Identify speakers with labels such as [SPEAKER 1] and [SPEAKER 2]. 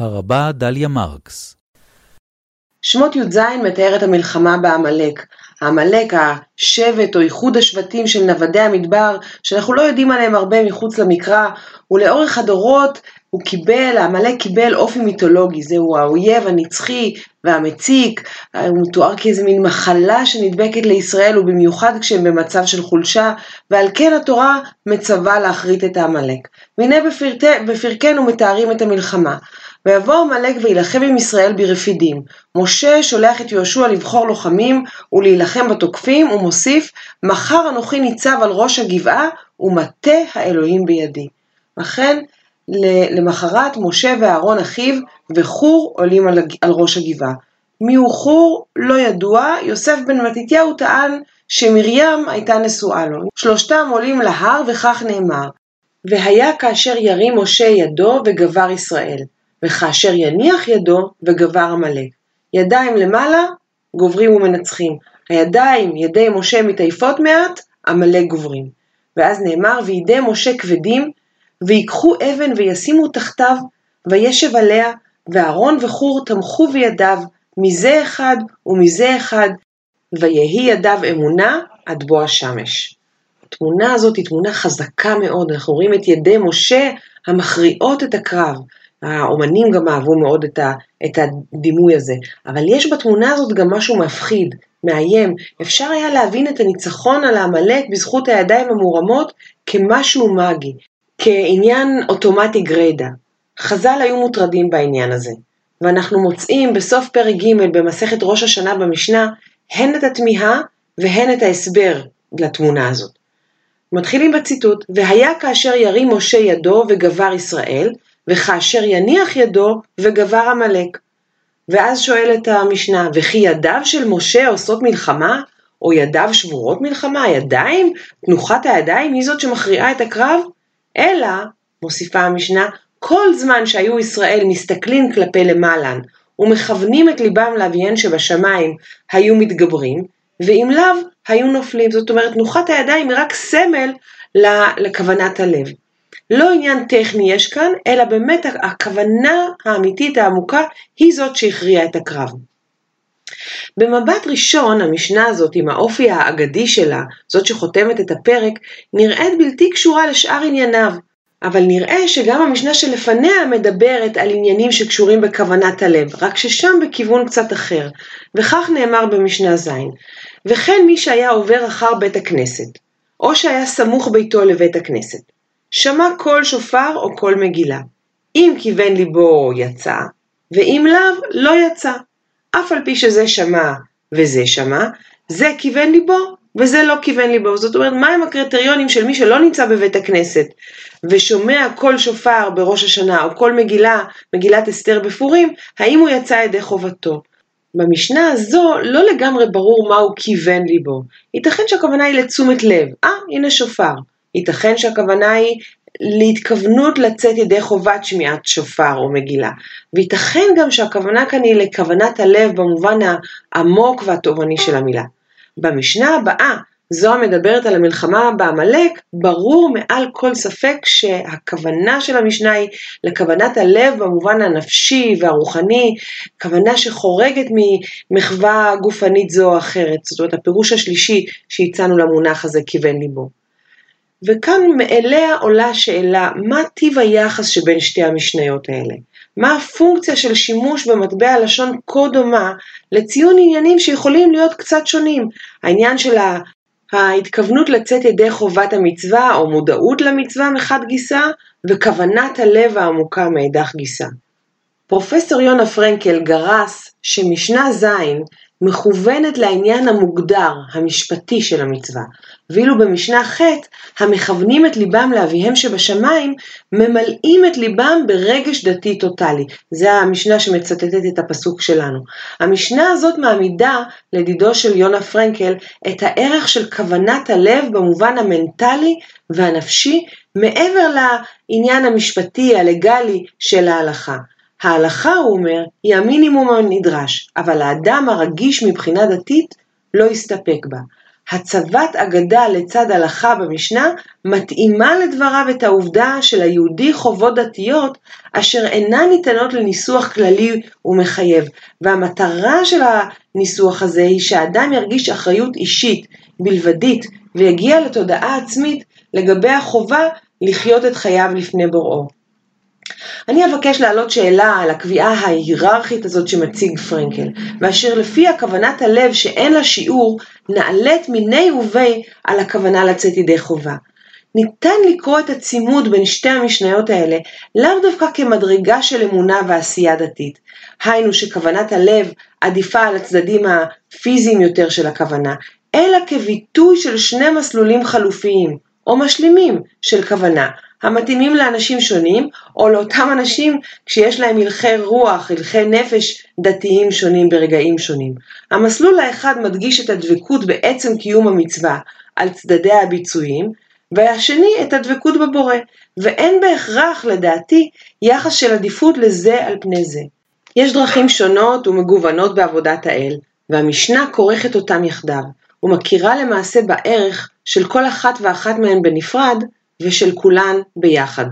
[SPEAKER 1] הרבה דליה מרקס
[SPEAKER 2] שמות י"ז מתאר את המלחמה בעמלק. העמלק, השבט או איחוד השבטים של נוודי המדבר, שאנחנו לא יודעים עליהם הרבה מחוץ למקרא, ולאורך הדורות הוא קיבל, העמלק קיבל אופי מיתולוגי, זהו האויב הנצחי והמציק, הוא מתואר כאיזה מין מחלה שנדבקת לישראל, ובמיוחד כשהם במצב של חולשה, ועל כן התורה מצווה להכרית את העמלק. והנה בפרקנו מתארים את המלחמה. ויבוא עמלק ויילחם עם ישראל ברפידים. משה שולח את יהושע לבחור לוחמים ולהילחם בתוקפים, ומוסיף, מחר אנוכי ניצב על ראש הגבעה, ומטה האלוהים בידי. לכן, למחרת משה ואהרון אחיו וחור עולים על, על ראש הגבעה. מי הוא חור? לא ידוע, יוסף בן מתתיהו טען שמרים הייתה נשואה לו. שלושתם עולים להר וכך נאמר, והיה כאשר ירים משה ידו וגבר ישראל. וכאשר יניח ידו וגבר עמלק. ידיים למעלה, גוברים ומנצחים. הידיים, ידי משה מתעייפות מעט, עמלק גוברים. ואז נאמר, וידי משה כבדים, ויקחו אבן וישימו תחתיו, וישב עליה, ואהרון וחור תמכו בידיו, מזה אחד ומזה אחד, ויהי ידיו אמונה עד בוא השמש. התמונה הזאת היא תמונה חזקה מאוד, אנחנו רואים את ידי משה המכריעות את הקרב, האומנים גם אהבו מאוד את, ה, את הדימוי הזה, אבל יש בתמונה הזאת גם משהו מפחיד, מאיים. אפשר היה להבין את הניצחון על העמלק בזכות הידיים המורמות כמשהו מגי, כעניין אוטומטי גריידא. חז"ל היו מוטרדים בעניין הזה, ואנחנו מוצאים בסוף פרק ג' במסכת ראש השנה במשנה, הן את התמיהה והן את ההסבר לתמונה הזאת. מתחילים בציטוט, והיה כאשר ירים משה ידו וגבר ישראל, וכאשר יניח ידו וגבר עמלק. ואז שואלת המשנה, וכי ידיו של משה עושות מלחמה? או ידיו שבורות מלחמה? הידיים? תנוחת הידיים היא זאת שמכריעה את הקרב? אלא, מוסיפה המשנה, כל זמן שהיו ישראל מסתכלים כלפי למעלן ומכוונים את ליבם לאביהן שבשמיים היו מתגברים, ואם לאו היו נופלים. זאת אומרת, תנוחת הידיים היא רק סמל לכוונת הלב. לא עניין טכני יש כאן, אלא באמת הכוונה האמיתית העמוקה היא זאת שהכריעה את הקרב. במבט ראשון, המשנה הזאת עם האופי האגדי שלה, זאת שחותמת את הפרק, נראית בלתי קשורה לשאר ענייניו, אבל נראה שגם המשנה שלפניה מדברת על עניינים שקשורים בכוונת הלב, רק ששם בכיוון קצת אחר, וכך נאמר במשנה ז', וכן מי שהיה עובר אחר בית הכנסת, או שהיה סמוך ביתו לבית הכנסת, שמע קול שופר או קול מגילה. אם כיוון ליבו יצא, ואם לאו לא יצא. אף על פי שזה שמע וזה שמע, זה כיוון ליבו וזה לא כיוון ליבו. זאת אומרת, מהם הקריטריונים של מי שלא נמצא בבית הכנסת ושומע קול שופר בראש השנה או קול מגילה, מגילת אסתר בפורים, האם הוא יצא ידי חובתו. במשנה הזו לא לגמרי ברור מהו כיוון ליבו. ייתכן שהכוונה היא לתשומת לב. אה, הנה שופר. ייתכן שהכוונה היא להתכוונות לצאת ידי חובת שמיעת שופר או מגילה. וייתכן גם שהכוונה כאן היא לכוונת הלב במובן העמוק והתובעני של המילה. במשנה הבאה, זו המדברת על המלחמה בעמלק, ברור מעל כל ספק שהכוונה של המשנה היא לכוונת הלב במובן הנפשי והרוחני, כוונה שחורגת ממחווה גופנית זו או אחרת. זאת אומרת, הפירוש השלישי שהצענו למונח הזה כיוון ליבו. וכאן מאליה עולה שאלה, מה טיב היחס שבין שתי המשניות האלה? מה הפונקציה של שימוש במטבע לשון כה דומה לציון עניינים שיכולים להיות קצת שונים? העניין של ההתכוונות לצאת ידי חובת המצווה או מודעות למצווה מחד גיסה, וכוונת הלב העמוקה מאידך גיסה. פרופסור יונה פרנקל גרס שמשנה ז' מכוונת לעניין המוגדר, המשפטי של המצווה, ואילו במשנה ח' המכוונים את ליבם לאביהם שבשמיים, ממלאים את ליבם ברגש דתי טוטאלי. זה המשנה שמצטטת את הפסוק שלנו. המשנה הזאת מעמידה, לדידו של יונה פרנקל, את הערך של כוונת הלב במובן המנטלי והנפשי, מעבר לעניין המשפטי, הלגלי של ההלכה. ההלכה, הוא אומר, היא המינימום הנדרש, אבל האדם הרגיש מבחינה דתית לא יסתפק בה. הצבת אגדה לצד הלכה במשנה מתאימה לדבריו את העובדה של היהודי חובות דתיות אשר אינן ניתנות לניסוח כללי ומחייב, והמטרה של הניסוח הזה היא שהאדם ירגיש אחריות אישית, בלבדית, ויגיע לתודעה עצמית לגבי החובה לחיות את חייו לפני בוראו. אני אבקש להעלות שאלה על הקביעה ההיררכית הזאת שמציג פרנקל, ואשר לפי הכוונת הלב שאין לה שיעור, נעלית מיני ובי על הכוונה לצאת ידי חובה. ניתן לקרוא את הצימוד בין שתי המשניות האלה לאו דווקא כמדרגה של אמונה ועשייה דתית. היינו שכוונת הלב עדיפה על הצדדים הפיזיים יותר של הכוונה, אלא כביטוי של שני מסלולים חלופיים, או משלימים, של כוונה, המתאימים לאנשים שונים, או לאותם אנשים כשיש להם הלכי רוח, הלכי נפש דתיים שונים ברגעים שונים. המסלול האחד מדגיש את הדבקות בעצם קיום המצווה על צדדי הביצועים, והשני את הדבקות בבורא, ואין בהכרח, לדעתי, יחס של עדיפות לזה על פני זה. יש דרכים שונות ומגוונות בעבודת האל, והמשנה כורכת אותם יחדיו, ומכירה למעשה בערך של כל אחת ואחת מהן בנפרד, ושל כולן ביחד.